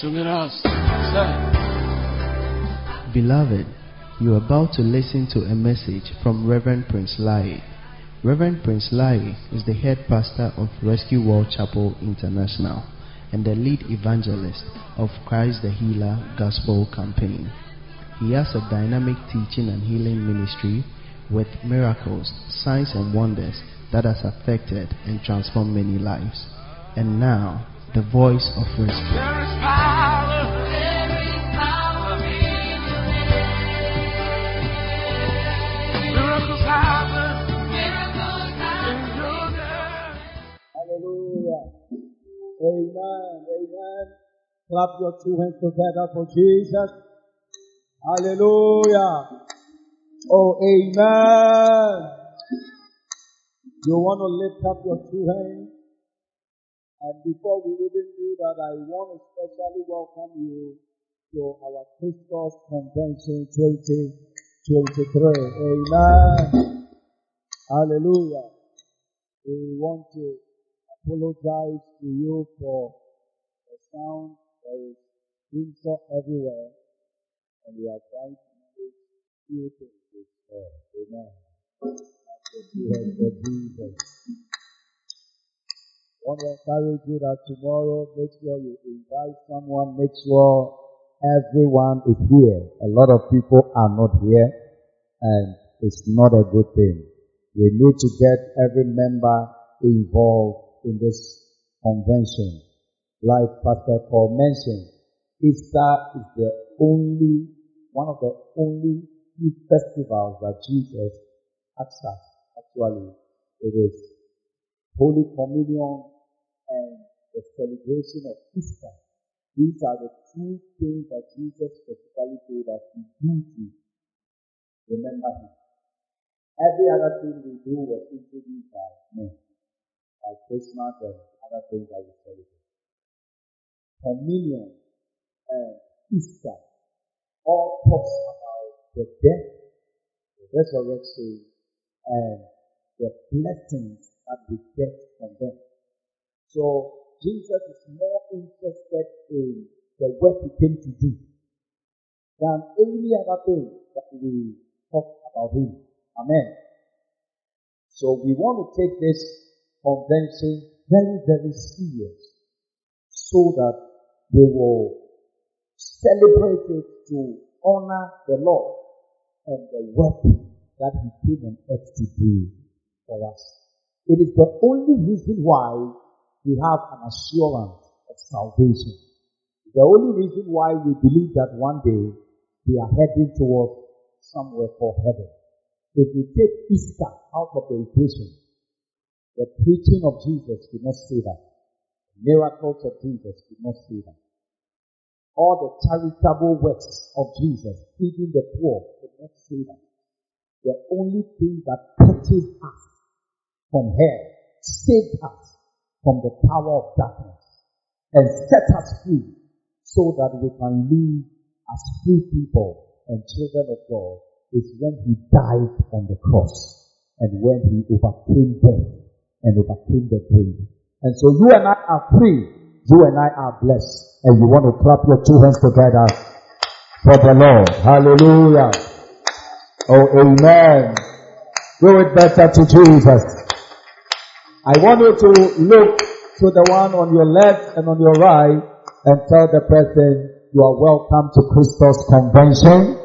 Sing it out. Say. Beloved, you are about to listen to a message from Reverend Prince Lai. Reverend Prince Lai is the head pastor of Rescue World Chapel International and the lead evangelist of Christ the Healer Gospel Campaign. He has a dynamic teaching and healing ministry with miracles, signs, and wonders that has affected and transformed many lives. And now, the voice of rescue. Clap your two hands together for Jesus. Hallelujah. Oh, amen. You want to lift up your two hands? And before we even do that, I want to specially welcome you to our Christos Convention 2023. Amen. Hallelujah. We want to apologize to you for the sound that is insult everywhere. And we are trying to manage few things with uh, Amen. That's the word of Jesus. I want to encourage you that tomorrow, make sure you invite someone, make sure everyone is here. A lot of people are not here, and it's not a good thing. We need to get every member involved in this convention. Like Pastor Paul mentioned, Easter is the only, one of the only few festivals that Jesus us. Actually, it is Holy Communion and the celebration of Easter. These are the two things that Jesus specifically told us to do to remember Him. Every other thing we do was introduced by men, like Christmas and other things that we celebrate. Communion and Easter all talks about the death, the resurrection, and the blessings that we get from them. So Jesus is more interested in the work he came to do than any other thing that we talk about him. Amen. So we want to take this convention very, very serious so that we will celebrate it to honor the Lord and the work that he came on earth to do for us. It is the only reason why we have an assurance of salvation. The only reason why we believe that one day we are heading towards somewhere called heaven. If we take Easter out of the equation, the preaching of Jesus will not save us. Miracles of Jesus will not save us. All the charitable works of Jesus, feeding the poor, will not save us. The only thing that purchased us from hell, saved us from the power of darkness, and set us free so that we can live as free people and children of God is when he died on the cross and when he overcame death and overcame the grave. And so you and I are free. You and I are blessed. And you want to clap your two hands together for the Lord. Hallelujah. Oh, amen. Do it better to Jesus. I want you to look to the one on your left and on your right and tell the person you are welcome to Christos Convention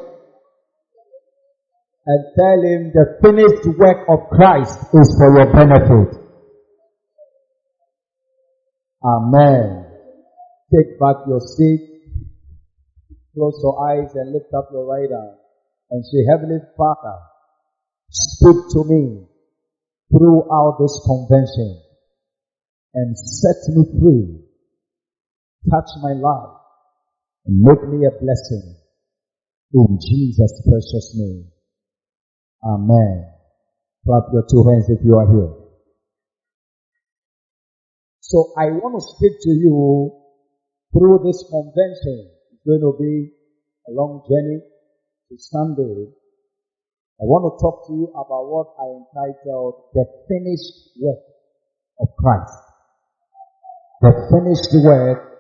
and tell him the finished work of Christ is for your benefit. Amen. Take back your seat, close your eyes and lift up your right arm and say, Heavenly Father, speak to me throughout this convention and set me free. Touch my life and make me a blessing in Jesus' precious name. Amen. Clap your two hands if you are here. So I want to speak to you through this convention. It's going to be a long journey. This Sunday, I want to talk to you about what I entitled The Finished Work of Christ. The finished work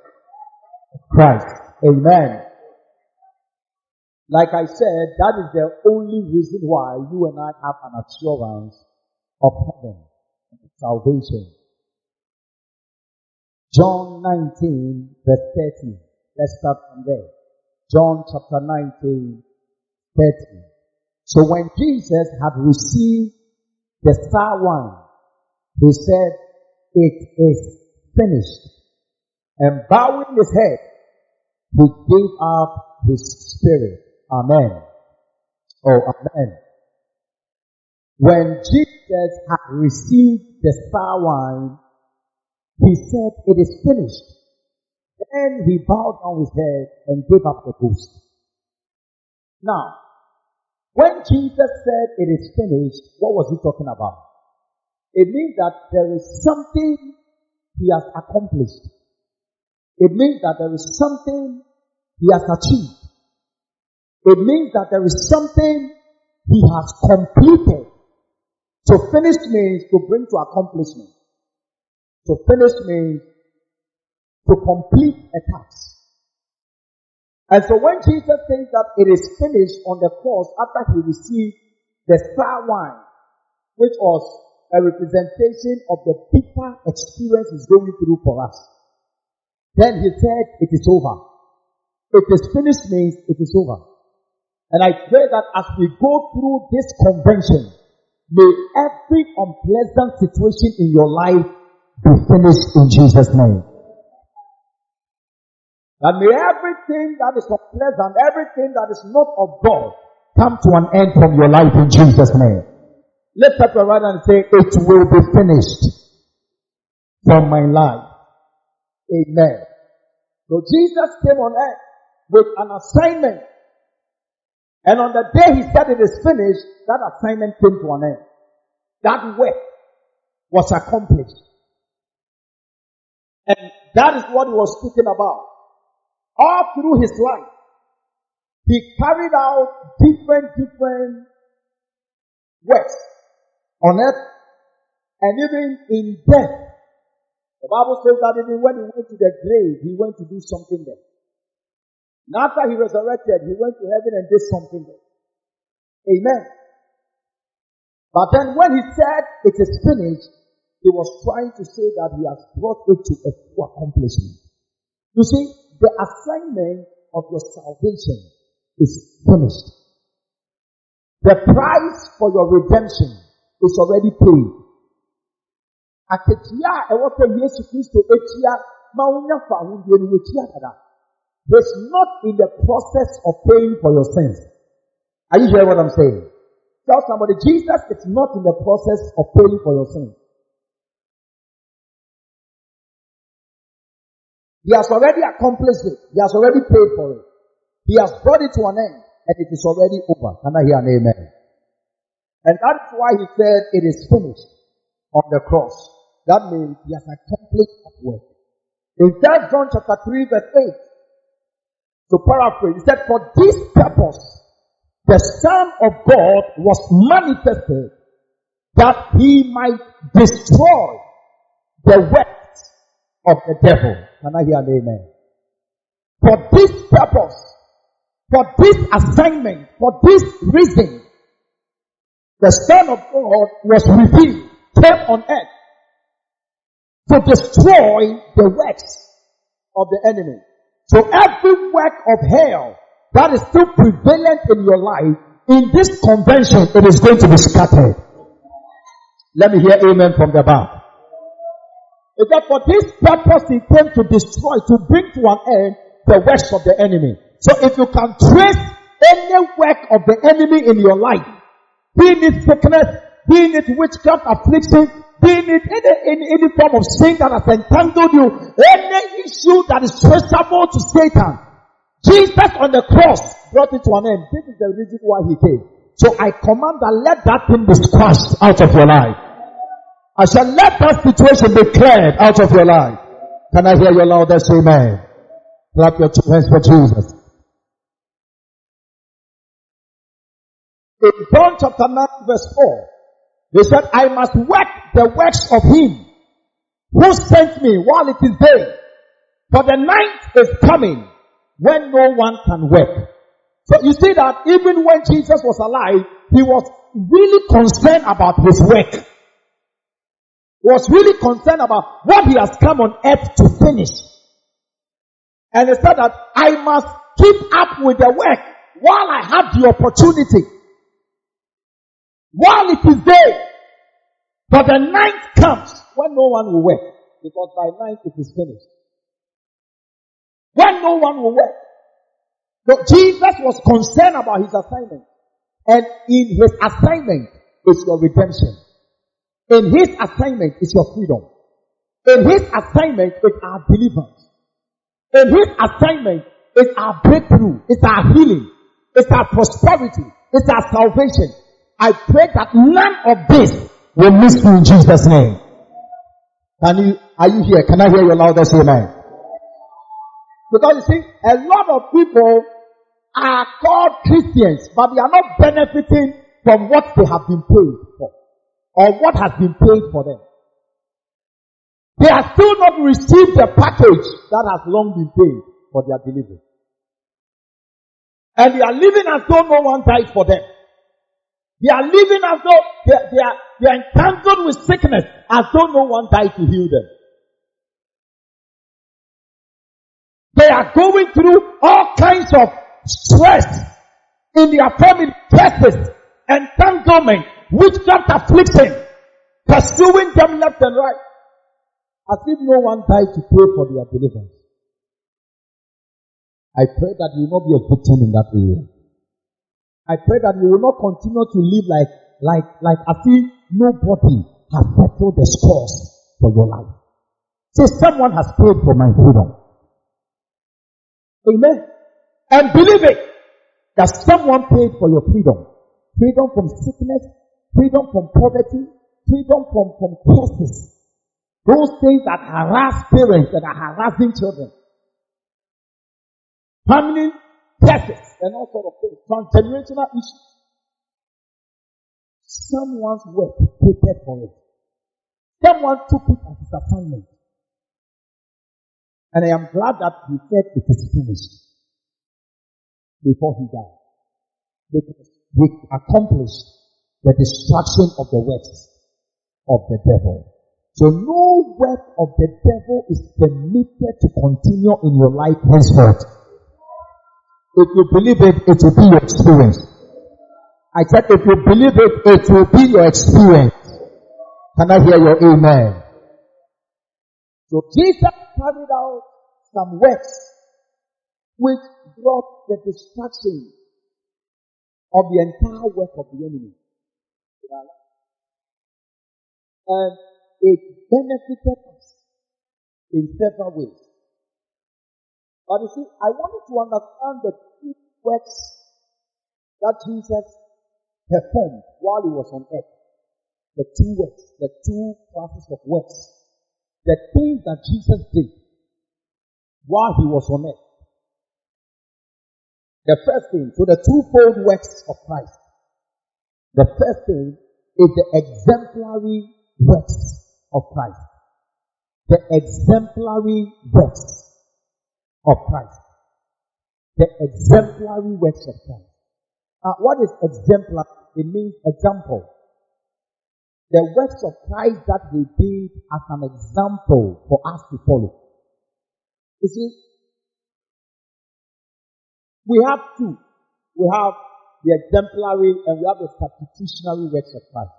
of Christ. Amen. Like I said, that is the only reason why you and I have an assurance of heaven and salvation. John 19 verse 30. Let's start from there. John chapter 19, 30. So when Jesus had received the sour wine, he said, it is finished. And bowing his head, he gave up his spirit. Amen. Oh, amen. When Jesus had received the sour wine, he said, it is finished. Then he bowed down his head and gave up the ghost. Now, when Jesus said it is finished, what was he talking about? It means that there is something he has accomplished. It means that there is something he has achieved. It means that there is something he has completed. To finish means to bring to accomplishment. To finish means to complete a task. And so when Jesus says that it is finished on the cross after he received the sour wine, which was a representation of the bitter experience he's going through for us, then he said it is over. It is finished means it is over. And I pray that as we go through this convention, may every unpleasant situation in your life be finished in Jesus' name. And may everything that is unpleasant, everything that is not of God, come to an end from your life in Jesus' name. Lift up your right hand and say, it will be finished from my life. Amen. So Jesus came on earth with an assignment. And on the day he said it is finished, that assignment came to an end. That work was accomplished. That is what he was speaking about all through his life, he carried out different, different works on earth and even in death. The Bible says that even when he went to the grave, he went to do something there. And after he resurrected, he went to heaven and did something there. Amen. But then when he said it is finished, he was trying to say that he has brought it to a full accomplishment. You see, the assignment of your salvation is finished. The price for your redemption is already paid. Aketia ɛwɔ sɛ Yesu Kristo etia ma wonya fa. He's not in the process of paying for your sins. Are you hearing what I'm saying? Tell somebody, Jesus is not in the process of paying for your sins. He has already accomplished it. He has already paid for it. He has brought it to an end and it is already over. Can I hear an amen? And that's why he said it is finished on the cross. That means he has accomplished that work. In 3 John chapter 3 verse 8, to paraphrase, he said, for this purpose, the Son of God was manifested that he might destroy the works of the devil. Can I hear an amen? For this purpose, for this assignment, for this reason, the Son of God was revealed, came on earth to destroy the works of the enemy. So every work of hell that is still prevalent in your life, in this convention, it is going to be scattered. Let me hear amen from the back. Is that for this purpose he came to destroy, to bring to an end the works of the enemy. So if you can trace any work of the enemy in your life, be it sickness, be it witchcraft affliction, be it any, any, any form of sin that has entangled you, any issue that is traceable to Satan, Jesus on the cross brought it to an end. This is the reason why he came. So I command that let that thing be squashed out of your life. I shall let that situation be cleared out of your life. Can I hear your loudest amen? Clap your hands for Jesus. In John chapter 9 verse 4, he said, I must work the works of him who sent me while it is day. For the night is coming when no one can work. So you see that even when Jesus was alive, he was really concerned about his work. Was really concerned about what he has come on earth to finish. And he said that I must keep up with the work while I have the opportunity. While it is day. But the night comes when no one will work. Because by night it is finished. When no one will work. So Jesus was concerned about his assignment. And in his assignment is your redemption. In his assignment is your freedom. In his assignment is our deliverance. In his assignment is our breakthrough. It's our healing. It's our prosperity. It's our salvation. I pray that none of this will miss you in Jesus' name. Can you, are you here? Can I hear your loudest amen? Because you see, a lot of people are called Christians, but they are not benefiting from what they have been paid for or what has been paid for them. They have still not received the package that has long been paid for their deliverance. And they are living as though no one died for them. They are living as though they, they, are, they are entangled with sickness as though no one died to heal them. They are going through all kinds of stress in their family, stresses, entanglement, witchcraft affliction, pursuing them left and right, as if no one died to pray for their deliverance. I pray that you will not be a victim in that area. I pray that you will not continue to live like, like, like as if nobody has settled the scores for your life. Say, someone has paid for my freedom. Amen. And believe it, that someone paid for your freedom. Freedom from sickness, freedom from poverty, freedom from, from curses. Those things that harass parents that are harassing children family curses and all sort of things, transgenerational issues. Someone's work prepared for it. Someone took it as his assignment. And I am glad that he said it is finished before he died. Because we accomplished the destruction of the works of the devil. So no work of the devil is permitted to continue in your life henceforth. If you believe it, it will be your experience. I said if you believe it, it will be your experience. Can I hear your amen? So Jesus carried out some works which brought the destruction of the entire work of the enemy. And it benefited us in several ways. But you see, I want you to understand the two works that Jesus performed while he was on earth. The two works, the two classes of works. The things that Jesus did while he was on earth. The first thing, so the twofold works of Christ. The first thing is the exemplary works of Christ. The exemplary works of Christ. The exemplary works of Christ. Uh, what is exemplar? It means example. The works of Christ that he did as an example for us to follow. You see, we have two. We have the exemplary and we have the substitutionary works of Christ.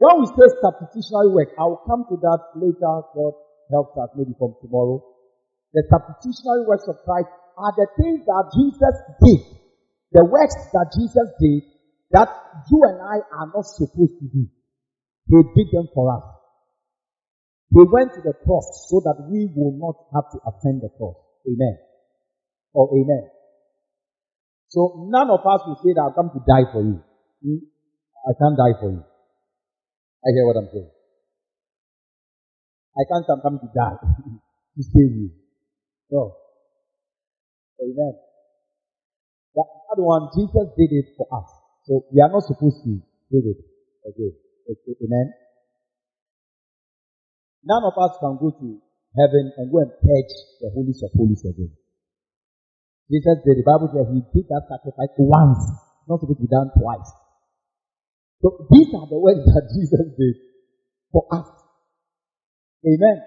When we say substitutionary work, I will come to that later. God helps us maybe from tomorrow the substitutionary works of Christ are the things that Jesus did. The works that Jesus did that you and I are not supposed to do. He did them for us. He went to the cross so that we will not have to ascend the cross. Amen. Or oh, amen. So none of us will say that I've come to die for you. Hmm? I can't die for you. I hear what I'm saying. I can't come to die to save you. No. Amen. That, that one, Jesus did it for us. So we are not supposed to do it again. Amen. None of us can go to heaven and go and purge the holies of holies again. Jesus said, the Bible says he did that sacrifice once, not to be done twice. So these are the words that Jesus did for us. Amen.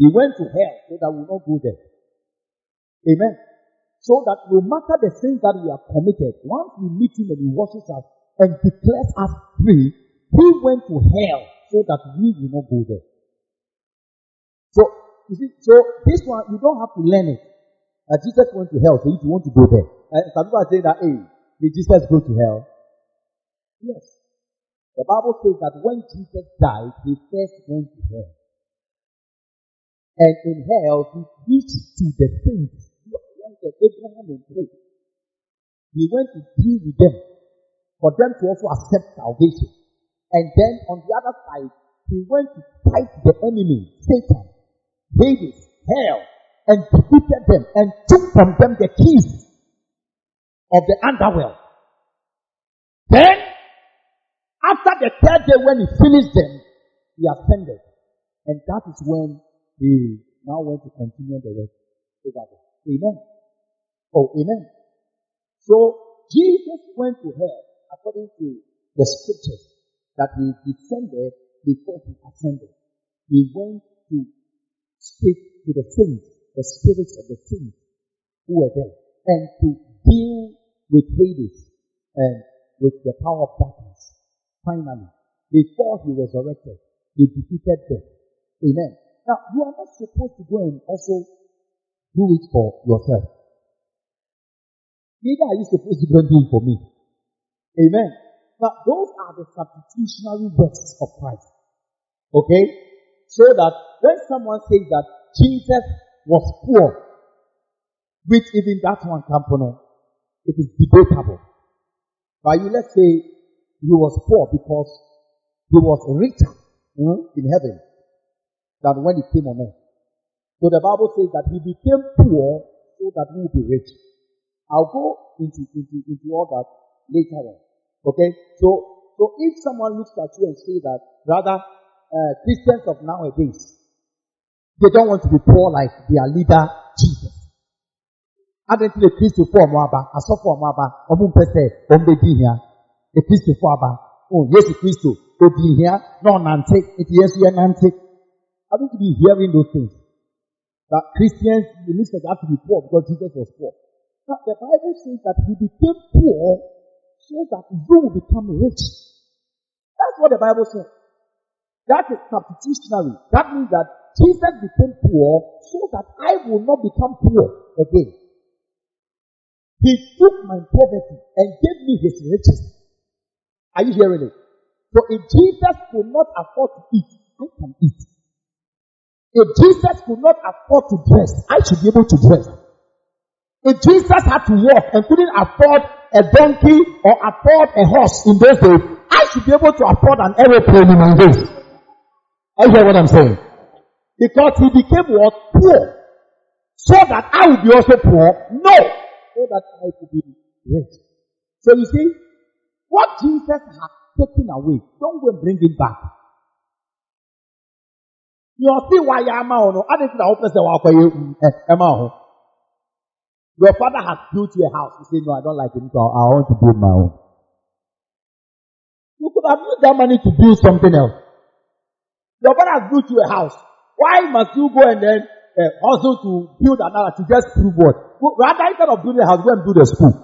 He went to hell so that we will not go there. Amen. So that no matter the sins that we have committed, once we meet him and he washes us and declares us free, he went to hell so that we will not go there. So, you see, so this one, you don't have to learn it. Uh, Jesus went to hell, so if you want to go there. Uh, some people are saying that, hey, did Jesus go to hell? Yes. The Bible says that when Jesus died, he first went to hell. And in hell, he preached to the saints wanted Abraham and faith. He went to deal with them for them to also accept salvation. And then on the other side, he went to fight the enemy, Satan, Hades, hell, and defeated them and took from them the keys of the underworld. Then, after the third day when he finished them, he ascended. And that is when he now went to continue the rest. Amen. Oh, amen. So Jesus went to hell according to the scriptures that he descended before he ascended. He went to speak to the saints, the spirits of the saints who were there, and to deal with Hades and with the power of darkness. Finally, before he resurrected, he defeated death. Amen. Now, you are not supposed to go and also do it for yourself. Neither are you supposed to go and do it for me. Amen. Now, those are the substitutionary works of Christ. Okay? So that when someone says that Jesus was poor, which even that one company, it is debatable. But you let's say he was poor because he was richer hmm, in heaven than when he came on earth. So the Bible says that he became poor so that he would be rich. I'll go into, into, into all that later on. Okay? So, so if someone looks at you and say that, rather, uh, Christians of nowadays, they don't want to be poor like their leader, Jesus. adịntị na kristofo ọmụ aba asọfo ọmụ aba ọmụ mpẹ sẹ ọmụ di hia na kristofo aba o yesu kristo odi hia na ọnante eti yesu yẹ nante i don't be hearing those things that christians it looks have to be poor because jesus was poor now, the Bible says that he became poor so that you will become rich. That's what the Bible says. That is substitutionary. That means that Jesus became poor so that I will not become poor again. He took my poverty and gave me his riches. Are you hearing it? So if Jesus could not afford to eat, I can eat. If Jesus could not afford to dress, I should be able to dress. If Jesus had to walk and couldn't afford a donkey or afford a horse in those days, I should be able to afford an aeroplane in my days. I hear what I'm saying? Because he became what? Poor. So that I would be also poor? No. So that I could be rich. So you see, what Jesus has taken away, don't go and bring it back. You see why I'm out. I didn't know how mm, eh, eh, your father has built you a house. You say, no, I don't like it, so I want to build my own. You could have used that money to build something else. Your father has built you a house. Why must you go and then uh, also to build another to just prove what? Rather, instead of building a house, go and build a school.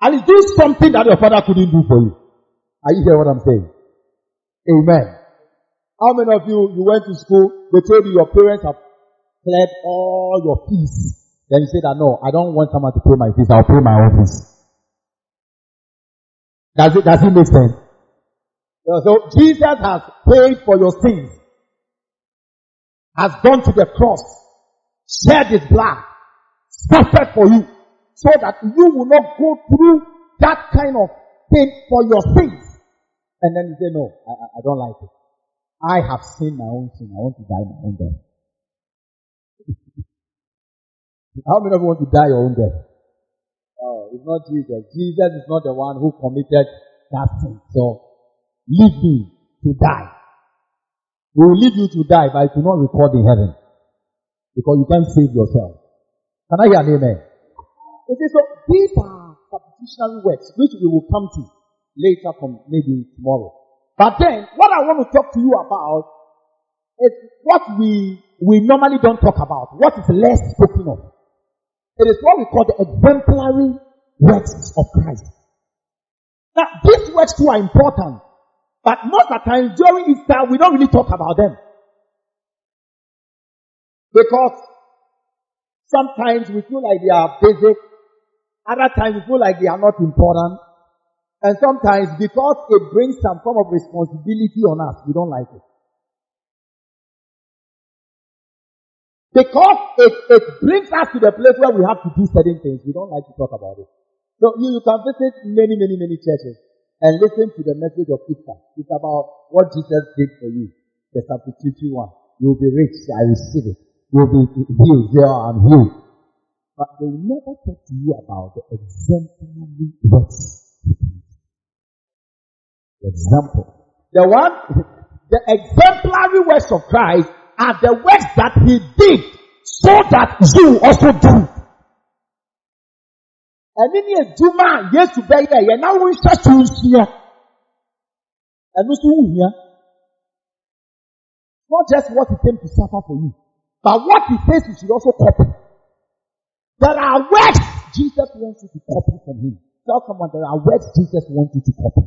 And do something that your father couldn't do for you. Are you hearing what I'm saying? Amen. How many of you, you went to school, they told you your parents have cleared all your fees then you say that no, I don't want someone to pay my fees, I'll pay my own fees. Does it, does it make sense? So Jesus has paid for your sins, has gone to the cross, shed his blood, suffered for you, so that you will not go through that kind of pain for your sins. And then you say, no, I, I don't like it. I have sinned my own sin. I want to die my own death. How many of you want to die your own death? Oh, it's not Jesus. Jesus is not the one who committed that sin. So, leave me to die. We will leave you to die, but it will not record in heaven. Because you can't save yourself. Can I hear an amen? Okay, so these are substitutionary words, which we will come to later from maybe tomorrow. But then, what I want to talk to you about is what we, we normally don't talk about. What is less spoken of. It is what we call the exemplary works of Christ. Now, these works too are important. But most of the time during Easter, we don't really talk about them. Because sometimes we feel like they are basic. Other times we feel like they are not important. And sometimes because it brings some form of responsibility on us, we don't like it. Because it, it brings us to the place where we have to do certain things, we don't like to talk about it. So you, you can visit many, many, many churches and listen to the message of Easter. It's about what Jesus did for you. The substitute one. You'll be rich, I receive it. You'll be healed, there I'm healed. But they never talk to you about the exemplary works example. The one, the exemplary works of Christ are the works that he did so that you also do. Ɛne ne adwuma a yesu bɛyɛ yɛ na wo nhyɛ so nsia ɛno nso wo not just what he came to suffer for you but what he says you should also copy there are words jesus wants you to copy from him tell someone there are words jesus wants you to copy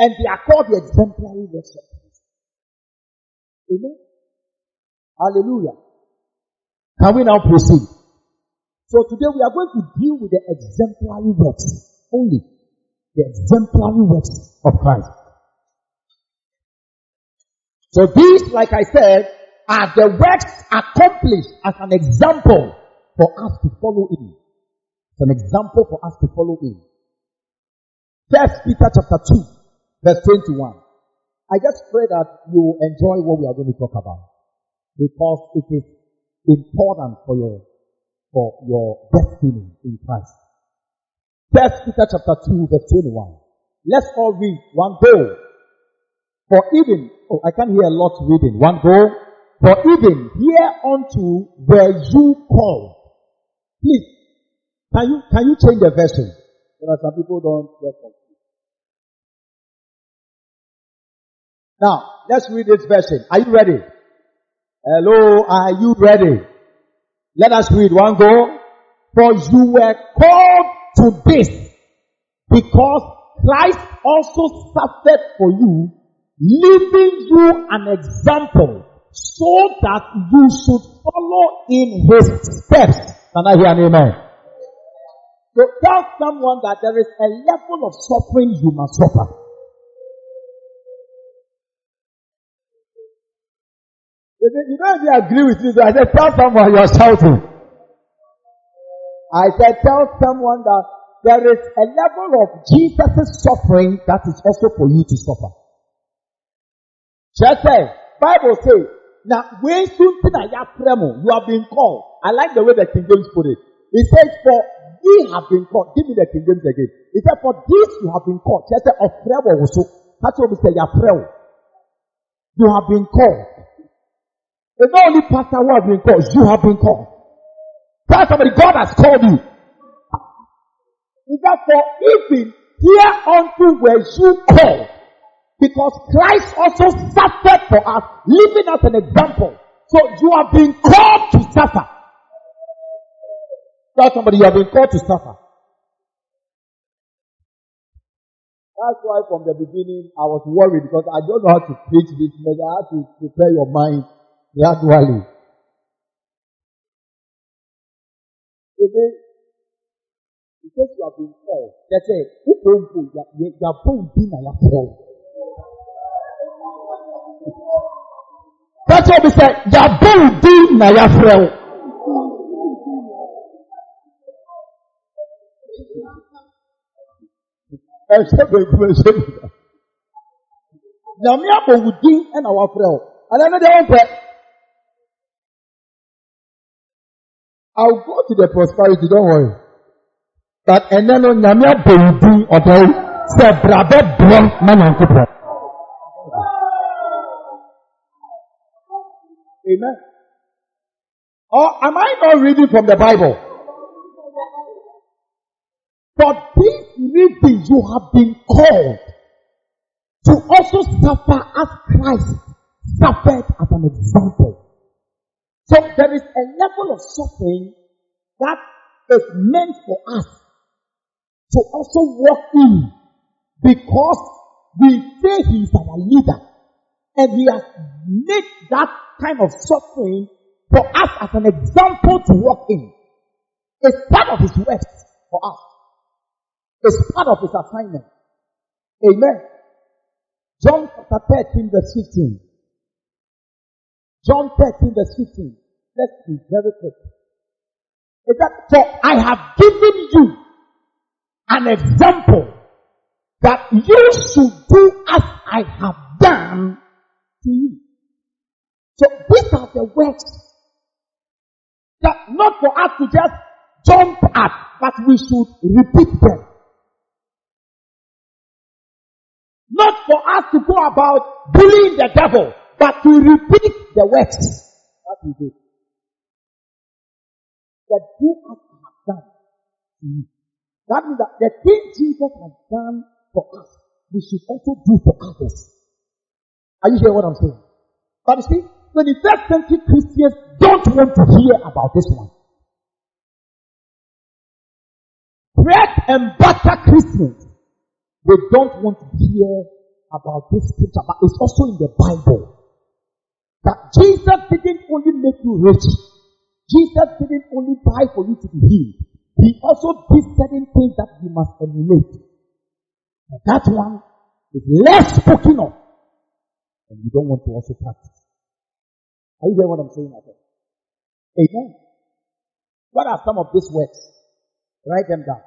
and they are called the exemplary worship. Amen. Hallelujah. Can we now proceed? So today we are going to deal with the exemplary works only. The exemplary works of Christ. So these, like I said, are the works accomplished as an example for us to follow in. It's an example for us to follow in. First Peter chapter 2, Verse 21. I just pray that you enjoy what we are going to talk about. Because it is important for your, for your destiny in Christ. First Peter chapter 2 verse 21. Let's all read one go. For even, oh, I can hear a lot reading. One go. For even hereunto were you called. Please, can you, can you change the version? You know, some people don't get Now, let's read this version. Are you ready? Hello, are you ready? Let us read one go. For you were called to this because Christ also suffered for you, leaving you an example so that you should follow in his steps. Can I hear an amen? So tell someone that there is a level of suffering you must suffer. You don't even agree with me. So I said, tell someone you're shouting. I said, tell someone that there is a level of Jesus' suffering that is also for you to suffer. Just say, eh, Bible says, now when something you have been called. I like the way the King James put it. It says, for ye have been called. Give me the King James again. It says, for this you have been called. Just say, eh, of also. That's what we say, you have been called. It's not only pastor who has been called, you have been called. Tell somebody, God has called you. For even here unto were you called? Because Christ also suffered for us, living as an example. So you have been called to suffer. Tell somebody you have been called to suffer. That's why from the beginning I was worried because I don't know how to preach this message. I have to prepare your mind gradually. Amen. Because you have been called. That's it. Who don't go? You are born in a call. That's what we say. You are born in a call. ɛhyɛ beebi ɛhyɛ beebi nyame abɔ wo din ɛna wafrɛ wo ɛnna ne deɛ wɔn pɛ I'll go to the prosperity, don't worry. But and then on Yamia Baby or brother bro man on coupon. Amen. Or am I not reading from the Bible? For this reason you have been called to also suffer as Christ suffered as an example. So there is a level of suffering that is meant for us to also walk in because we say he is our leader and he has made that kind of suffering for us as an example to walk in. It's part of his work for us. It's part of his assignment. Amen. John chapter 13 verse 15. John 13 verse 15. Let's be very quick. Is that, for I have given you an example that you should do as I have done to you. So these are the works that not for us to just jump at, but we should repeat them. Not for us to go about bullying the devil, but to repeat the works that we did. That I have done to you. That means that the thing Jesus has done for us, we should also do for others. Are you hearing what I'm saying? But you see, 21st century Christians don't want to hear about this one. Bread and butter Christians, they don't want to hear about this scripture, but it's also in the Bible. That Jesus didn't only make you rich. Jesus didn't only die for you to be healed. He also did certain things that you must emulate. And that one is less spoken of. And you don't want to also practice. Are you hearing what I'm saying? Amen. What are some of these words? Write them down.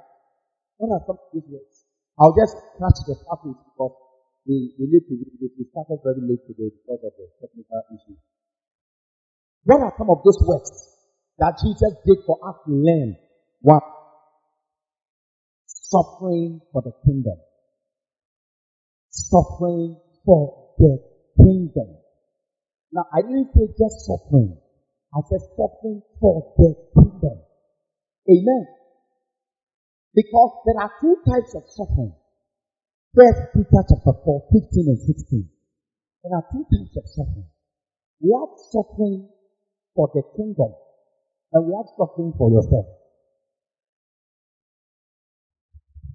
What are some of these words? I'll just catch the surface because we, we need to We started very late today because of the technical issue. What are some of these words that Jesus did for us to learn? One, suffering for the kingdom. Suffering for the kingdom. Now, I didn't say just suffering. I said suffering for the kingdom. Amen. Because there are two types of suffering. First Peter chapter 4, 15 and 16. There are two types of suffering. We have suffering for the kingdom and have suffering for yourself.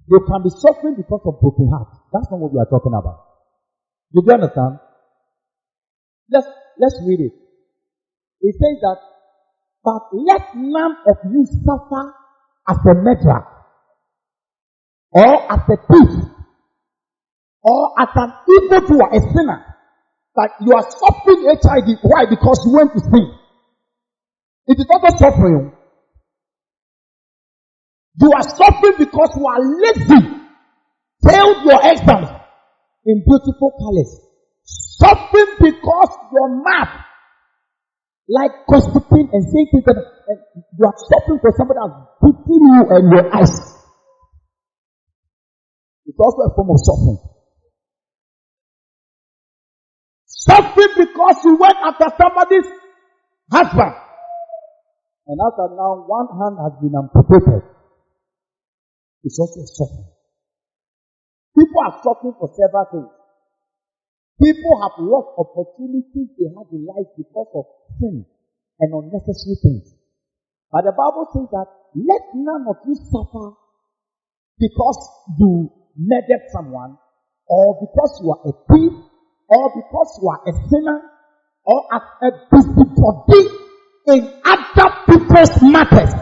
You can be suffering because of broken heart. That's not what we are talking about. You Do understand? Let's Let's read it. It says that, but let none of you suffer as a murderer, or as a thief, or as an evil evildoer, a sinner. That you are suffering HIV. Why? Because you went to sin. It is not suffering. You are suffering because you are lazy. Failed your exams in beautiful colors. Suffering because your mouth, like gossiping and saying things that you are suffering for somebody that's beating you and your eyes. It's also a form of suffering. Suffering because you went after somebody's husband. And after now one hand has been amputated. It's also suffering. People are suffering for several things. People have lost opportunities they had in life because of sin and unnecessary things. But the Bible says that let none of you suffer because you murdered someone, or because you are a thief, or because you are a sinner, or as a busybody in other people's matters.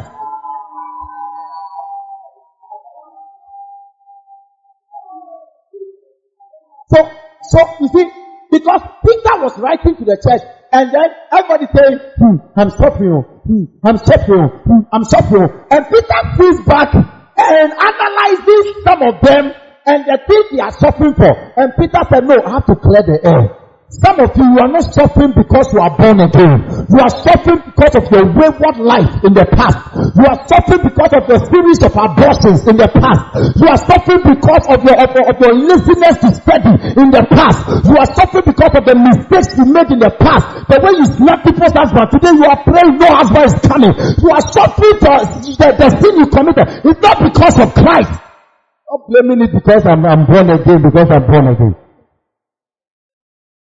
So so you see, because Peter was writing to the church, and then everybody saying, hmm, I'm suffering, hmm, I'm suffering, hmm, I'm suffering. And Peter feels back and analyzes some of them and the things they are suffering for. And Peter said, no, I have to clear the air. Some of you, you are not suffering because you are born again. You are suffering because of your wayward life in the past. You are suffering because of the series of abortions in the past. You are suffering because of your, of, of your laziness to study in the past. You are suffering because of the mistakes you made in the past. The way you slept people's husband. Today you are praying no husband is coming. You are suffering for the, the sin you committed. It's not because of Christ. Not blaming it because I'm, I'm born again, because I'm born again.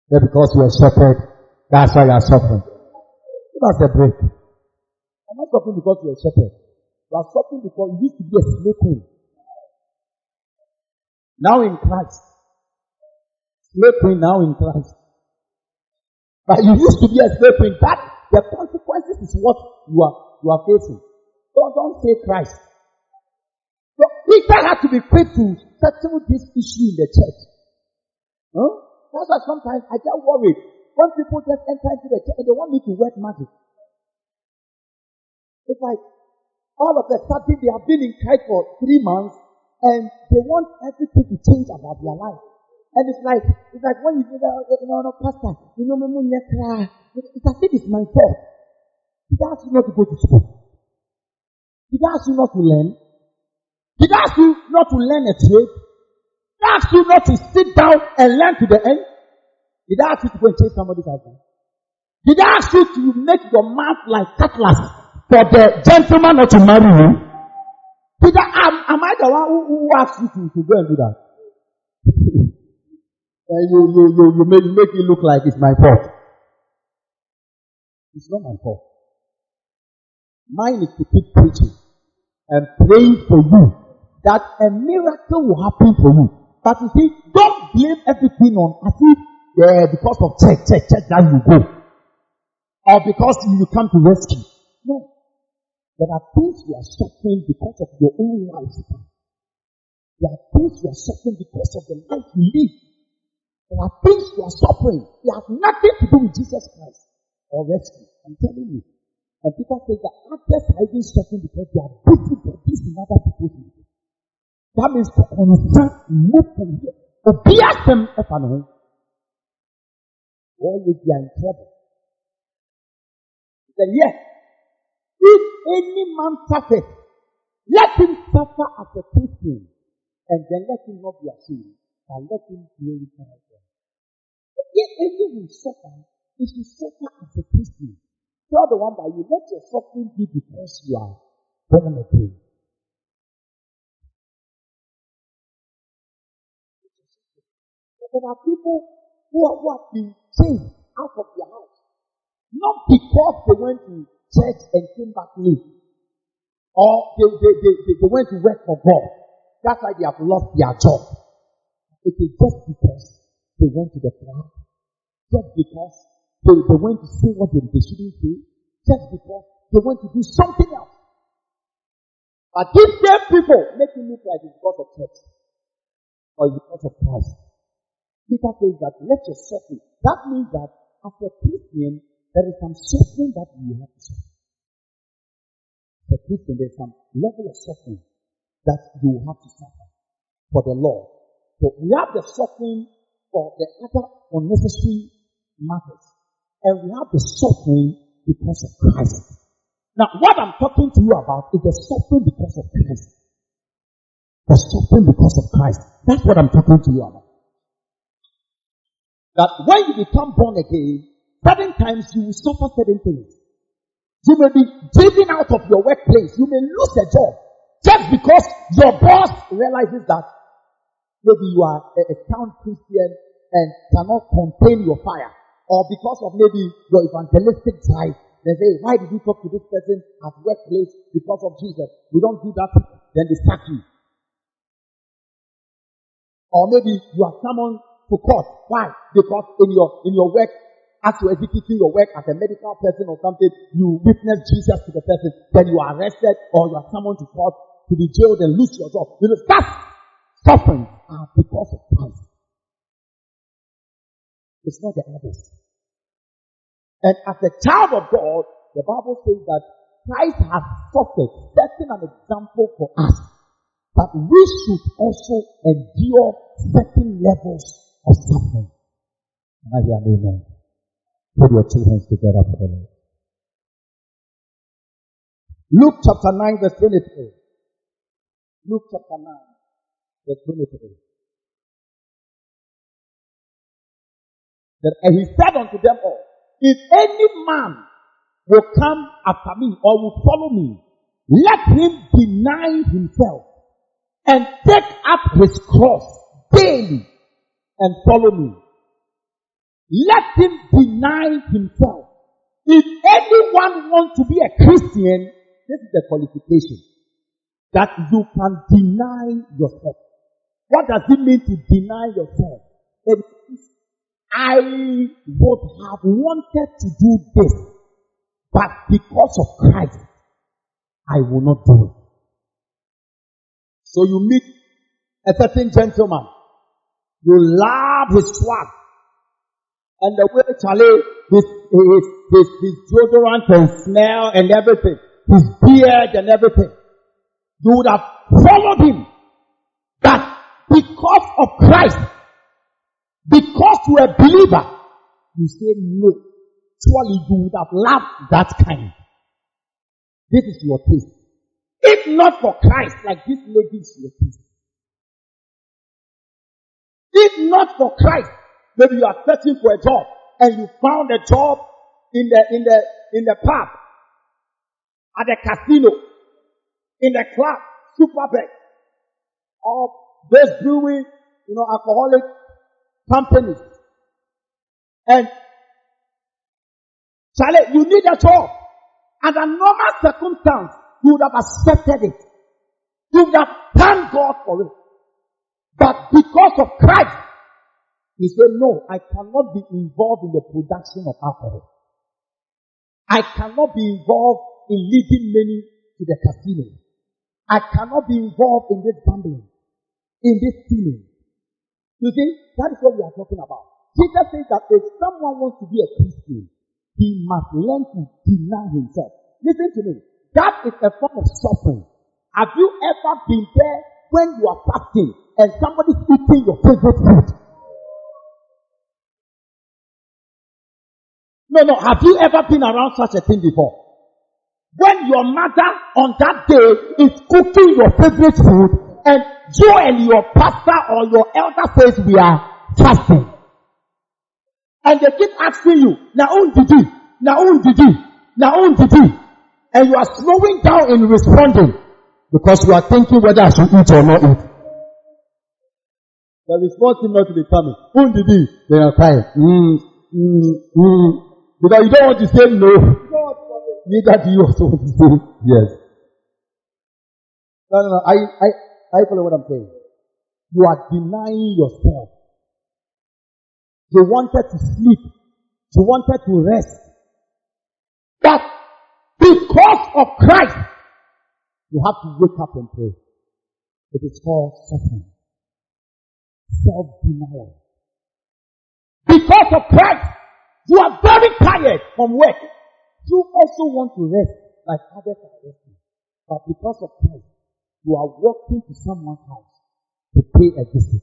But because you are shepherd, that's why you are suffering. Give us a break. I'm not suffering because you are shepherd. You are suffering because you used to be a slave. Now in Christ. Slave now in Christ. But you used to be a slave queen. That the consequences is what you are you are facing. Don't, don't say Christ. So Peter had to be quick to settle this issue in the church. Huh? That's why sometimes I get worried when people just enter into the church and they want me to work magic. It's like all of a sudden they have been in Christ for three months and they want everything to change about their life. And it's like it's like when you say that you know, no, pastor, you know, it's as if it's my fault. Did I ask you not to go to school? Did I ask you not to learn? Did I ask you not to learn a trade? I asked you not to sit down and learn to the end? Did I ask you to go and chase somebody's husband? Did I ask you to make your mouth like cutlass for the gentleman not to marry you? Did I, am, am I the one who, who asked you to, to go and do that? and you, you, you, you make, make it look like it's my fault. It's not my fault. Mine is to keep preaching and praying for you that a miracle will happen for you. But you see, don't blame everything on as if uh, because of church, church, church that you go. Or because you come to rescue. No. There are things you are suffering because of your own lifestyle. There are things you are suffering because of the life you live. There are things you are suffering. They have nothing to do with Jesus Christ or rescue. I'm telling you. And people say that others are even suffering because they are busy bodies in other people's lives. That means to nothing here. Obi asɛm ɛfa ne ho. They are in trouble. He said, yes, if any man suffers, let him suffer as a Christian, and then let him not be ashamed, and let him glorify God. If any will suffer, he should suffer as a Christian. Tell the one by you, let your suffering be because you are born again. There are people who, are, have been chased out of their house. Not because they went to church and came back late. Or they, they, they, they, they went to work for God. That's why they have lost their job. It is just because they went to the club. Just because they, they went to say what they, they shouldn't say. Just because they went to do something else. But these same people make it look like it's because of church. Or it's because of Christ. Peter says that let your suffering. That means that as a Christian, there is some suffering that you have to suffer. As a Christian, there's some level of suffering that you have to suffer for the Lord. So we have the suffering for the other unnecessary matters. And we have the suffering because of Christ. Now, what I'm talking to you about is the suffering because of Christ. The suffering because of Christ. That's what I'm talking to you about that when you become born again, certain times you will suffer certain things. You may be driven out of your workplace. You may lose a job just because your boss realizes that maybe you are a, a Christian and cannot contain your fire. Or because of maybe your evangelistic drive. They say, why did you talk to this person at workplace because of Jesus? We don't do that. Then they sack you. Or maybe you are someone to court. Why? Because in your in your work, as you're executing your work as a medical person or something, you witness Jesus to the person, then you are arrested or you are summoned to court to be jailed and lose your job. You know, that suffering are because of Christ. It's not the others. And as a child of God, the Bible says that Christ has suffered, setting an example for us that we should also endure certain levels of suffering. And I hear an amen. Put your two hands together for the Lord. Luke chapter 9 verse 23. Luke chapter 9 verse 23. That, and he said unto them all, if any man will come after me or will follow me, let him deny himself and take up his cross daily and follow me. Let him deny himself. If anyone wants to be a Christian, this is the qualification. That you can deny yourself. What does it mean to deny yourself? It means I would have wanted to do this, but because of Christ, I will not do it. So you meet a certain gentleman. You love his swag. And the way Charlie, his, his, his, his deodorant and smell and everything, his beard and everything. You would have followed him. But because of Christ, because you are a believer, you say no. Surely you would have loved that kind. This is your taste. If not for Christ, like this lady is your taste. If not for Christ, maybe you are searching for a job and you found a job in the, in the, in the pub, at the casino, in the club, super superbet, or those brewing, you know, alcoholic companies. And Charlie, you need a job. Under normal circumstance, you would have accepted it. You would have thanked God for it. But because of Christ, he said, no, I cannot be involved in the production of alcohol. I cannot be involved in leading many to the casino. I cannot be involved in this gambling, in this stealing. You see, that is what we are talking about. Jesus says that if someone wants to be a Christian, he must learn to deny himself. Listen to me. That is a form of suffering. Have you ever been there when you are fasting and somebody's eating your favorite food? No, no. Have you ever been around such a thing before? When your mother on that day is cooking your favorite food and you and your pastor or your elder says we are fasting. And they keep asking you, now did you? Now did you? Now did you? And you are slowing down in responding because you are thinking whether I should eat or not eat. The response seems not to be coming. Who did he? They are crying. Mm, mm, mm. Because you don't want to say no. Neither do you also want to say yes. No, no, no. I, I, I follow what I'm saying. You are denying yourself. You wanted to sleep. You wanted to rest. But because of Christ, you have to wake up and pray. It is called suffering. Self-denial. Because of Christ, you are very tired from work. You also want to rest like others are resting. But because of Christ, you are walking to someone's house to pay a visit.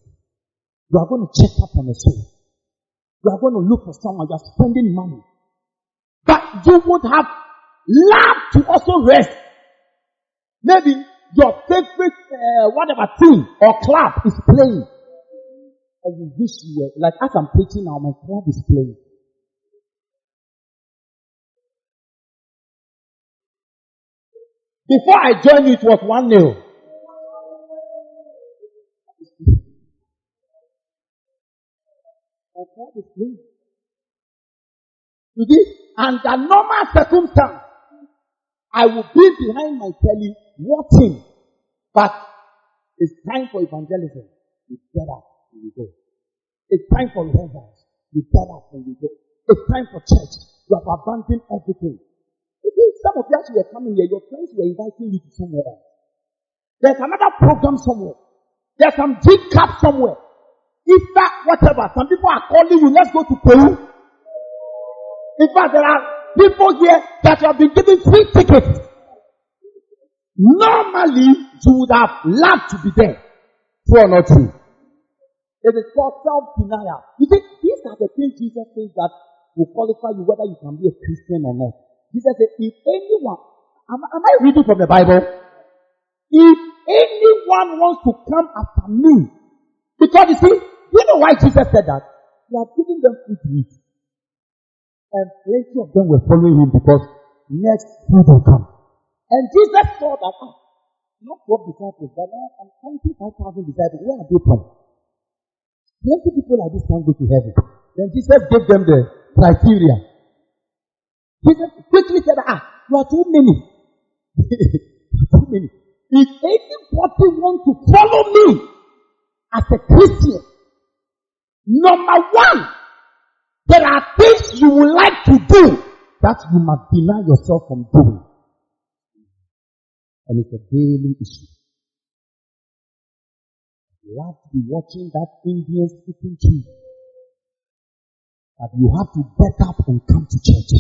You are going to check up on a soul. You are going to look for someone. You are spending money. But you would have loved to also rest. Maybe your favorite, uh, whatever team or club is playing. And you wish you were, like as I'm preaching now, my club is playing. Before I joined you, it was one nil. My club is playing. You see, under normal circumstance, I will be behind my telly watching. But it's time for evangelism. Get up and we go. It's time for rehearsals. You get up and you go. It's time for church. You have abandoned everything. You some of you you were coming here, your friends were inviting you to somewhere else. There's another program somewhere. There's some drink cup somewhere. If that, whatever, some people are calling you, let's go to Peru. In fact, there are people here that have been given free tickets. Normally, you would have loved to be there. True or not true? It is called self-denial. You see, these are the things Jesus says that will qualify you whether you can be a Christian or not. Jesus said, if anyone, am, am I reading from the Bible? If anyone wants to come after me, because you see, you know why Jesus said that? He had given them food to eat. And plenty of them were following him because next food will come. And Jesus saw that, ah, not 12 disciples, but now I'm counting 5,000 disciples. Where are they from? Plenty people like this can't go to heaven. Then Jesus gave them the criteria. Jesus quickly said, ah, you are too many. too many. If anybody wants to follow me as a Christian, number one, there are things you would like to do that you must deny yourself from doing. And it's a daily issue. You have to be watching that Indian speaking to you. That you have to get up and come to church.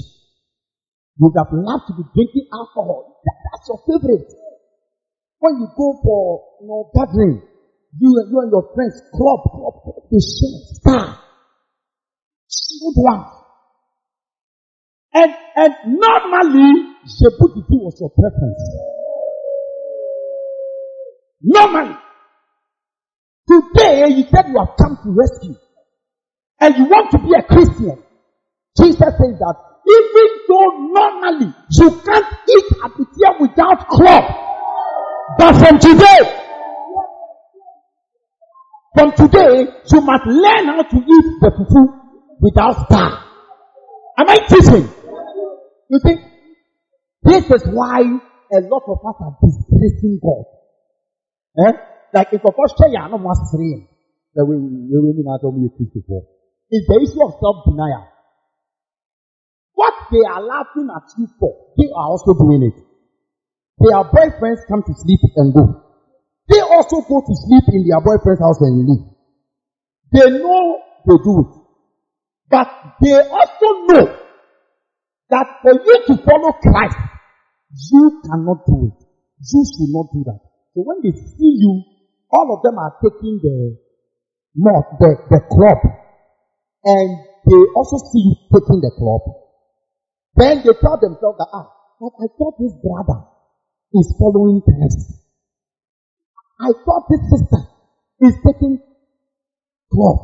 You have loved to be drinking alcohol. That, that's your favorite. When you go for you know, gathering, you, you and your friends, club, club, club, they share, star. Good one. And, and normally, Djibouti was your preference. Normally. Today, you said you have come to rescue. And you want to be a Christian. Jesus says that even though normally you can't eat abitia without club, but from today, from today, you must learn how to eat the fufu without star. Am I teaching? You see, this is why a lot of us are disgracing God. Eh? Like if a first say I'm not saying that we we we not only for. It's the issue of self-denial. What they are laughing at you for, they are also doing it. Their boyfriends come to sleep and go. They also go to sleep in their boyfriend's house and leave. They know they do it. But they also know that for you to follow Christ, you cannot do it. You should not do that. So when they see you, all of them are taking the the, the club, and they also see you taking the club. Then they tell themselves that, ah, but I thought this brother is following Christ. I thought this sister is taking club.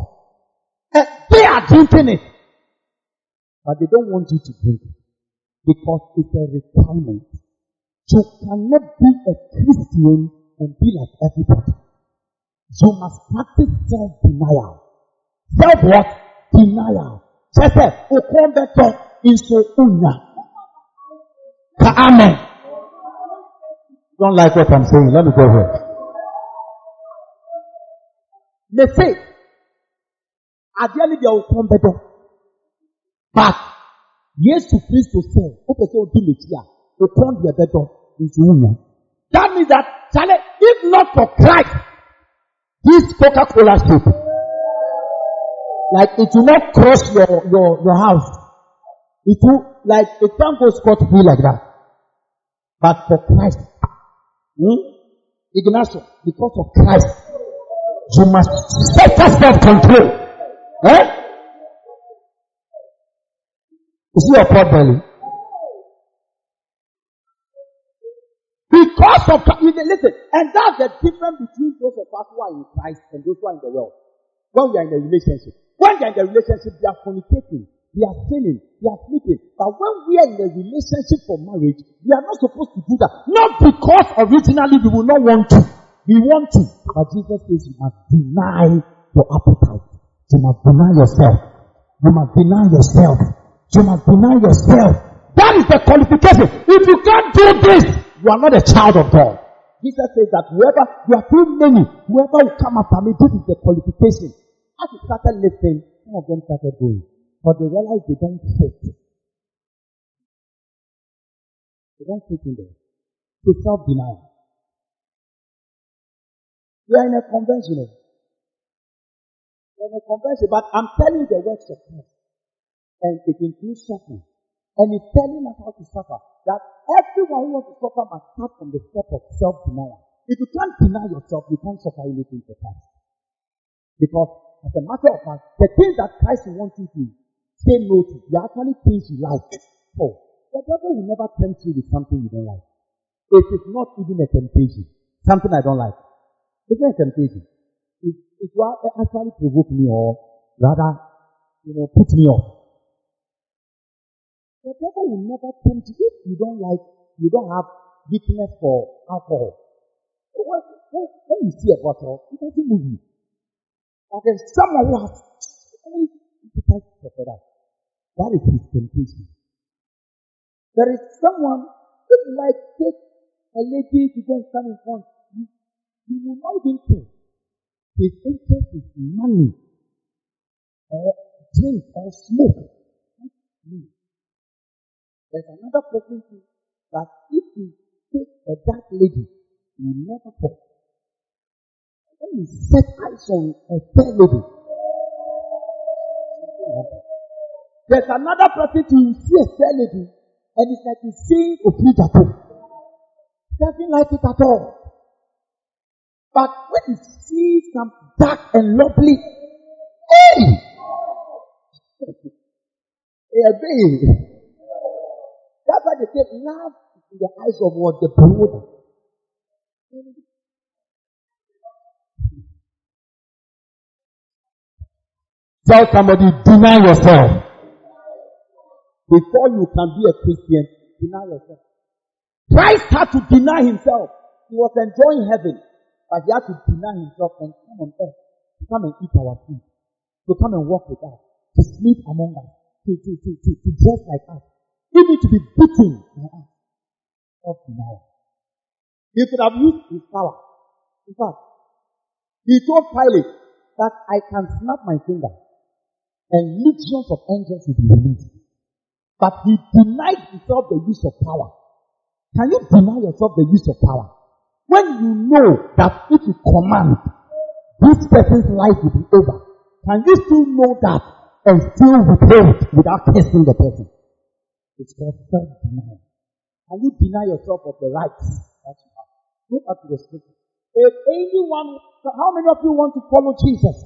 And they are drinking it. But they don't want you to drink it. Because it's a requirement. You cannot be a Christian and be like everybody. You must practice self-denial. Self what? Denial. Just say, Okombeto inso unya. Amen. Don't like what I'm saying. Let me go ahead. They say, adeɛ no deɛ wokɔn bɛdɔ but yesu kristo sɛ wopɛ sɛ odi n'akyi a wokɔn deɛ bɛdɔ nso wunya that means that chale if not for christ this coca cola shape like it will not cross your your your house it will like it can't go scot free like that but for christ hmm, ignacio because of christ you must set self control. Eh? Is it your pot belly? Because of listen, and that's the difference between those of us who are in Christ and those who are in the world. When we are in a relationship, when they are in a relationship, they are fornicating, they are sinning, they are sleeping. But when we are in a relationship for marriage, we are not supposed to do that. Not because originally we will not want to. We want to. But Jesus says you must deny your appetite. You must deny yourself. You must deny yourself. You must deny yourself. That is the qualification. If you can't do this, you are not a child of God. Jesus says that whoever, you are too many, whoever will come after me, this is the qualification. As he started listening, some of them started going. But they realized they don't fit. They don't fit in there. They self-denial. We are in a convention You are in a conversion, but I'm telling you the works of Christ. And it includes suffering. And it's telling us how to suffer. That everyone who wants to suffer must start from the step of self-denial. If you can't deny yourself, you can't suffer anything for Christ. Because As a matter of fact, the things that Christ wants you to say no to, they are actually things you like. Oh, the devil will never tempt you with something you don't like. It is not even a temptation. Something I don't like. It's not a temptation. It, it will actually provoke me or rather, you know, put me off. The devil will never tempt you if you don't like, you don't have weakness for alcohol. When, when, when you see a bottle, it doesn't move you. But there's someone who has only appetite for that. That is his temptation. There is someone who like take a lady to go and stand in front. You, you will not even care. His interest is money or drink or smoke. There's another too that if you take a dark lady, you will never fall. When you set eyes on a fair lady, there's another person to see a fair lady, and it's like he's seeing a at home. Doesn't like it at all. But when he sees some dark and lovely, hey! hey, They say love in the eyes of what the brother. Tell somebody, deny yourself. Before you can be a Christian, deny yourself. Christ had to deny himself. He was enjoying heaven, but he had to deny himself and come on earth to come and eat our food, to come and walk with us, to sleep among us, to, to, to, to, to dress like us, even to be beaten by us. Of denial. He could have used his power. In fact, he told Pilate that I can snap my finger and legions of angels will be released. But he denied himself the use of power. Can you deny yourself the use of power? When you know that if you command, this person's life will be over, can you still know that and still withhold without testing the person? It's called self-denial. Can you deny yourself of the rights that you have? Look at the scripture. If anyone, how many of you want to follow Jesus?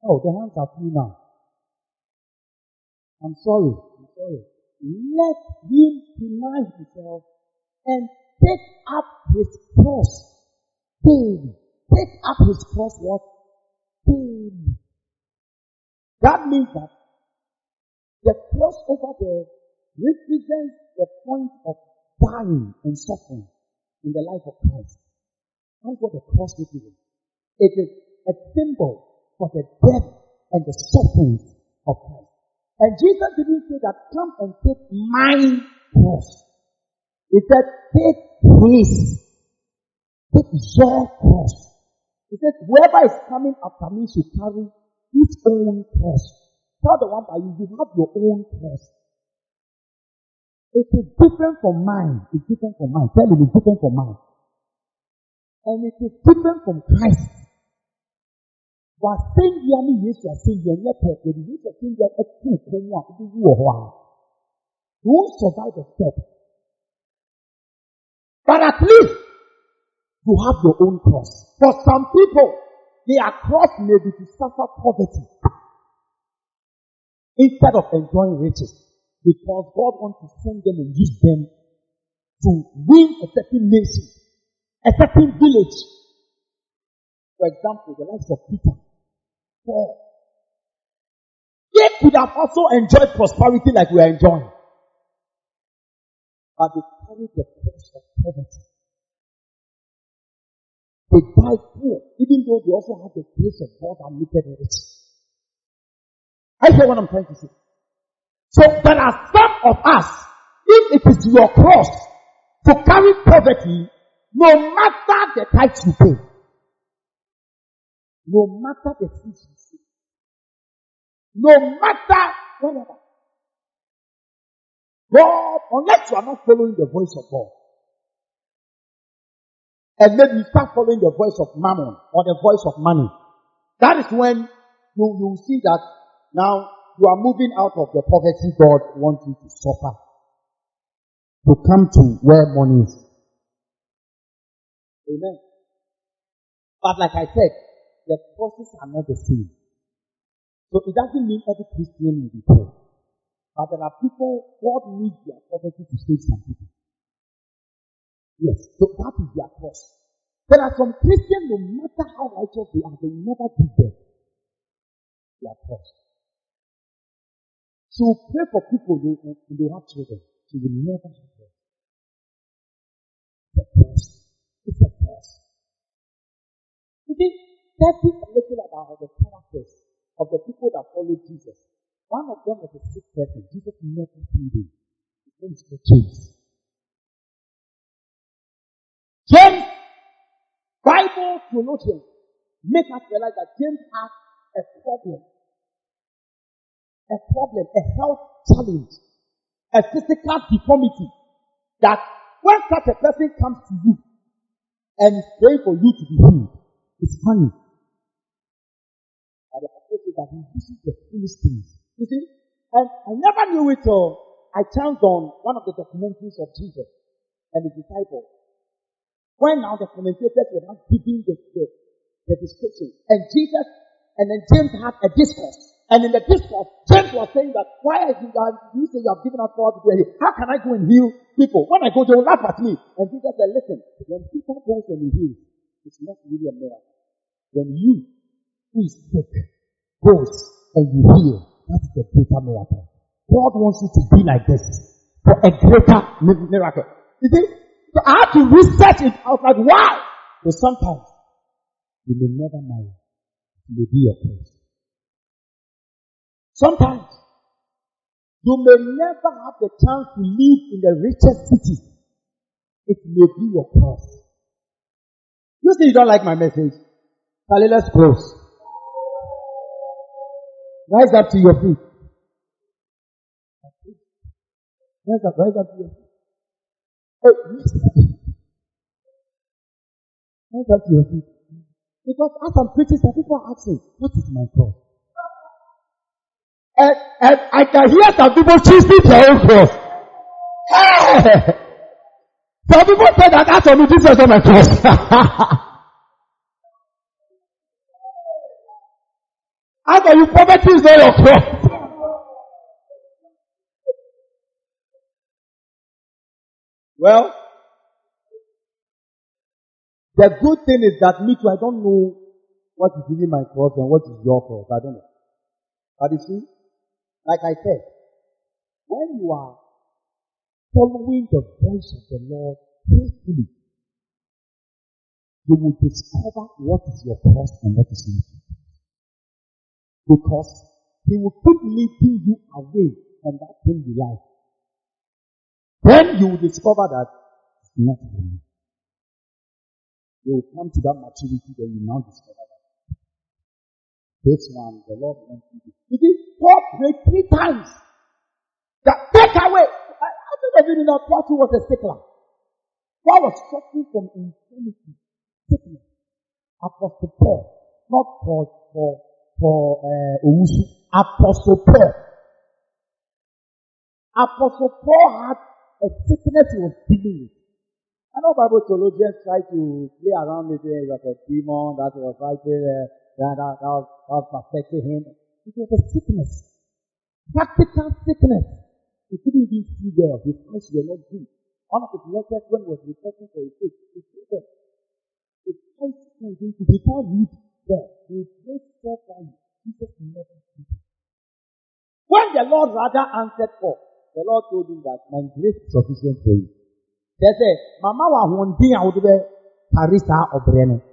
Oh, the hands are full now. I'm sorry. I'm sorry. Let him deny himself and take up his cross daily. Take up his cross what? Daily. That means that the cross over there represents the point of dying and suffering in the life of Christ. That's what the cross represents. It is a symbol for the death and the suffering of Christ. And Jesus didn't say that come and take my cross. He said take his. Take your cross. He says, whoever is coming after me should carry his own cross. Tell the one by you, you have your own cross. It is different from mine. It's different from mine. Tell him it's different from mine. And it is different from Christ. Wasɛndeɛ ne Yesu asɛndeɛ nyɛ pɛ yɛde Yesu asɛndeɛ atu kɔn mu a wode wu wɔ hɔ a won't survive the step. But at least you have your own cross. For some people, their cross may be to suffer poverty instead of enjoying riches. Because God wants to send them and use them to win a certain nation, a certain village. For example, the likes of Peter, Paul. They could have also enjoyed prosperity like we are enjoying. But they carried the cross of poverty. They died poor, even though they also had the grace of God and lifted rich. I hear what I'm trying to say. So there are some of us, if it is your cross to carry poverty, no matter the price you pay, no matter the fees you see, no matter whatever. God, unless you are not following the voice of God, and maybe you start following the voice of mammon or the voice of money, that is when you, you see that now you are moving out of the poverty God wants you to suffer to come to where money is. Amen. But like I said, the process are not the same. So it doesn't mean every Christian will be poor. But there are people, God needs their poverty to save some people. Yes, so that is their cross. There are some Christians, no matter how righteous they are, they never give them their cross. So pray for people who, who they have children. She will never have them. It's a cross. It's a cross. You see, Thirty little about the characters of the people that followed Jesus. One of them was a sick person. Jesus never healed him. His name is James. James, Bible theologians, make us realize that James had a problem. A problem, a health challenge, a physical deformity that when such a person comes to you and is praying for you to be healed, it's funny that he uses the foolish things. You see? And I never knew it all. I chanced on one of the documentaries of Jesus and the disciples. When now the commentators were not giving the, the, the description. And Jesus, and then James had a discourse. And in the discourse, James was saying that, why are you, you say you have given us power to? How can I go and heal people? When I go, they will laugh at me. And Jesus said, listen, when people go and he heals, it's not really a miracle. When you, who is sick, goes and you heal. That is a greater miracle. God wants you to be like this for a greater miracle. You see, so I had to research it. I was like, why? But sometimes you may never marry. You may be your place. Sometimes you may never have the chance to live in the richest city. It may be your cross. You say you don't like my message. Charlie, let's close. Rise up to your feet. Rise up, rise up to your feet. Oh, rise up to your feet. Because as I'm preaching, some people are asking, what is my cross? And, and I can hear some people choosing their own cross. Hey! Some people say that that's on me, this is not my cross. How can you poverty is not your cross? Well, the good thing is that me too, I don't know what is really my cross and what is your cross. I don't know. But you see, like I said, when you are following the voice of the Lord faithfully, you will discover what is your cross and what is not your cross. Because he will keep leading you away from that thing you like. Then you will discover that it's not for you. You will come to that maturity, then you now discover that. This one, the Lord wants you to. Paul prayed three times. That take away. I, I think of you know, Paul was a stickler. Paul was suffering from infirmity, sickness. Apostle Paul, not for, for for uh, Owusu. Apostle Paul. Apostle Paul had a sickness he was dealing with. I know Bible theologians try to play around with it was a demon that was right there. that, that, that, was, that was affecting him. It was a sickness. Practical sickness. He couldn't even see well. His eyes were not good. One of his letters when he was reporting for his faith, he said, his eyes couldn't see. He can't read there. He prayed so far. Jesus never did. When the Lord rather answered for, the Lord told him that my grace is sufficient for you. They say, Mama wa hundi a wode be karisa obrene.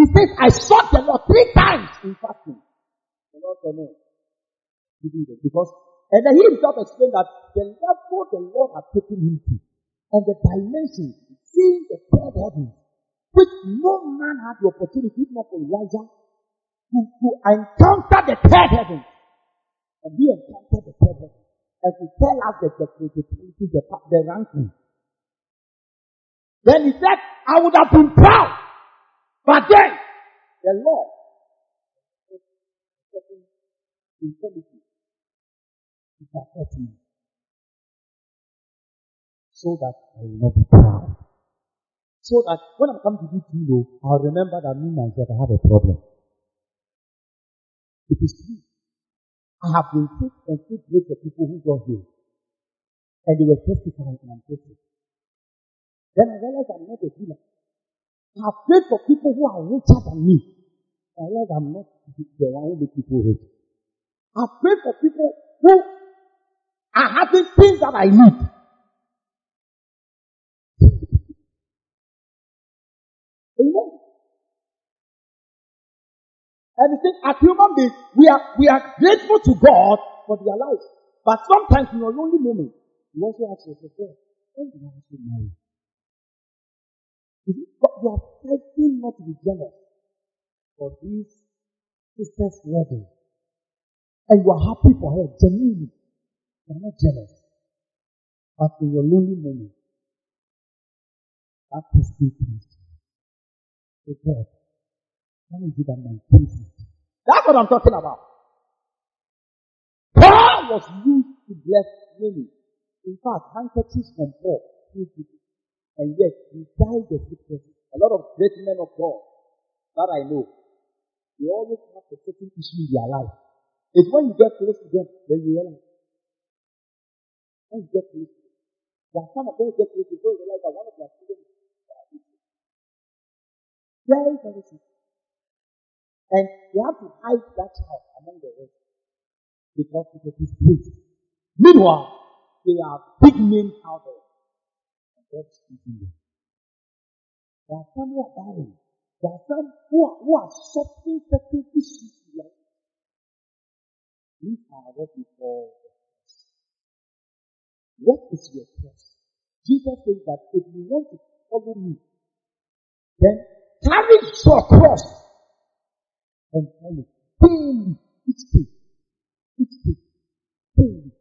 He says, I sought the Lord three times in fasting. The Lord said, no. He did it because, and then he himself explained that the level the Lord had taken him to, and the dimension, seeing the third heaven, which no man had the opportunity, not for Elijah, to, to encounter the third heaven. And he encountered the third heaven. And to tell us the, the, the, the, the ranking. Then he said, I would have been proud. But then, the Lord, intelligence, to perfect me. So that I will not be proud. So that when I come to do kilo, I'll remember that me myself I have a problem. It is true. I have been sick and sick with the people who got healed. And they were testifying and I'm testifying. Then I realized I'm not a healer. I prayed for people who are richer than me. I realized I'm not the one who people rich. I prayed for people who are having things that I need. Amen. And you as human beings, we are, we are grateful to God for their lives. But sometimes in your lonely moment, you also ask yourself, when did I actually marry? You are fighting not to be jealous for this sister's wedding. And you are happy for her, genuinely. You are not jealous. But in your lonely moment, that person comes to you. God, how is it that my case That's what I'm talking about. Paul was used to bless many. In fact, handkerchiefs from Paul, and yet he died a sick person. A lot of great men of God that I know, they always have a certain issue in their life. It's when you get close to them, then you realize. When you get close to them. There are some of them get close to them, realize that one of their children is very, very sick. And they have to hide that child among the rest because it is disgraced. Meanwhile, they are big names out speaking them. There are some who are barren. There are some who are, who are suffering certain issues in life. These are what we call the cross. What is your cross? Jesus says that if you want to follow me, then carry your cross and follow daily, each day, each day, daily,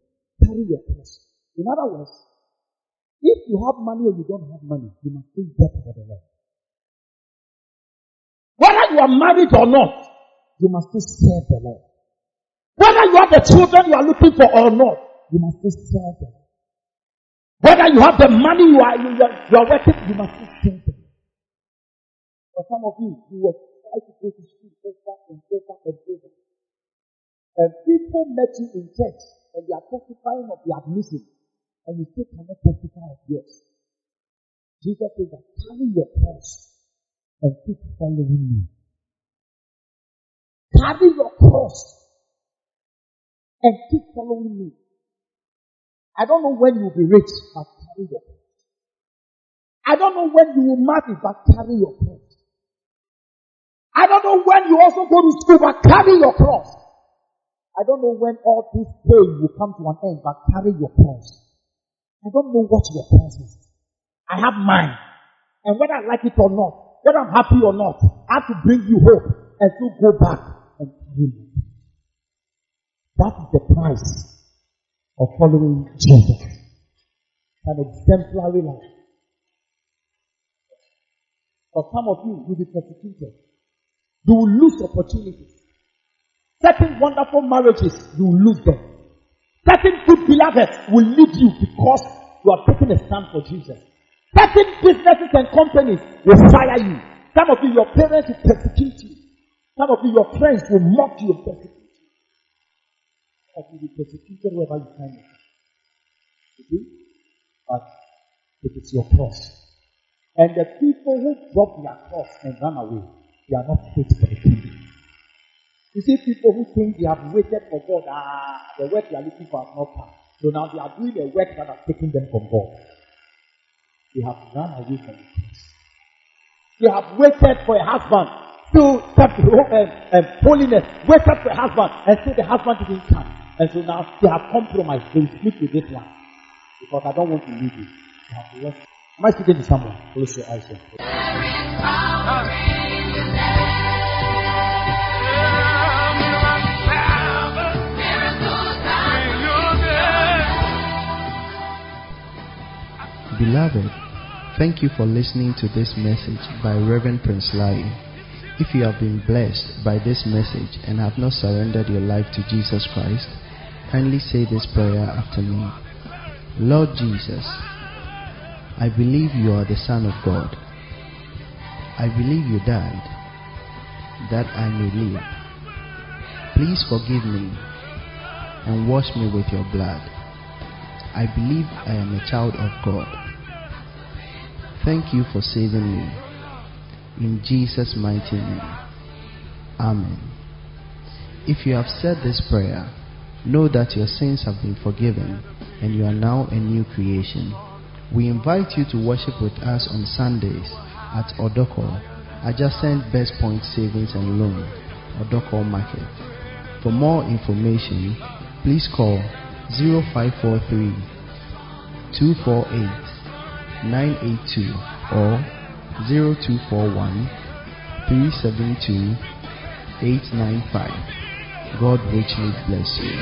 carry your cross. In other words, you have money or you don't have money, you must still get for the Lord. Whether you are married or not, you must still serve the Lord. Whether you have the children you are looking for or not, you must still serve them. Whether you have the money you are, you are, you are working, you must still serve them. For some of you, you will try to go to school over and over and over. And people met you in church and they are testifying of the admission, and you still cannot testify of yours. Jesus says that carry your cross and keep following me. Carry your cross and keep following me. I don't know when you'll be rich, but carry your cross. I don't know when you will marry, but carry your cross. I don't know when you also go to school, but carry your cross. I don't know when all this pain will come to an end, but carry your cross. I don't know what your cross is. I have mine. And whether I like it or not, whether I'm happy or not, I have to bring you hope and still go back and carry me. That is the price of following Jesus. An exemplary life. For some of you, you'll be persecuted. You will lose opportunities. Certain wonderful marriages, you will lose them. Certain good beloveds will leave you because you are taking a stand for Jesus. Certain businesses and companies will fire you. Some of you, your parents will persecute you. Some of you, your friends will mock you and persecute you. Some you will be persecuted wherever you find yourself. Okay? But it is your cross. And the people who drop their cross and run away, they are not fit for the kingdom. You see people who think they have waited for God, ah, the work they are looking for has not come. So now they are doing the work that has taken them from God. They have run away from the cross. They have waited for a husband to step and, and holiness, waited for a husband and say the husband didn't come. And so now they have compromised. They will sleep with this one. Because I don't want to leave you. Am I speaking to someone? Close your eyes. Beloved, thank you for listening to this message by Reverend Prince Lai. If you have been blessed by this message and have not surrendered your life to Jesus Christ, kindly say this prayer after me. Lord Jesus, I believe you are the Son of God. I believe you died that I may live. Please forgive me and wash me with your blood. I believe I am a child of God. Thank you for saving me. In Jesus' mighty name. Amen. If you have said this prayer, know that your sins have been forgiven and you are now a new creation. We invite you to worship with us on Sundays at Odoko, adjacent Best Point Savings and Loan, Odoko Market. For more information, please call 0543 248 982 or 0241 372 895. God richly bless you.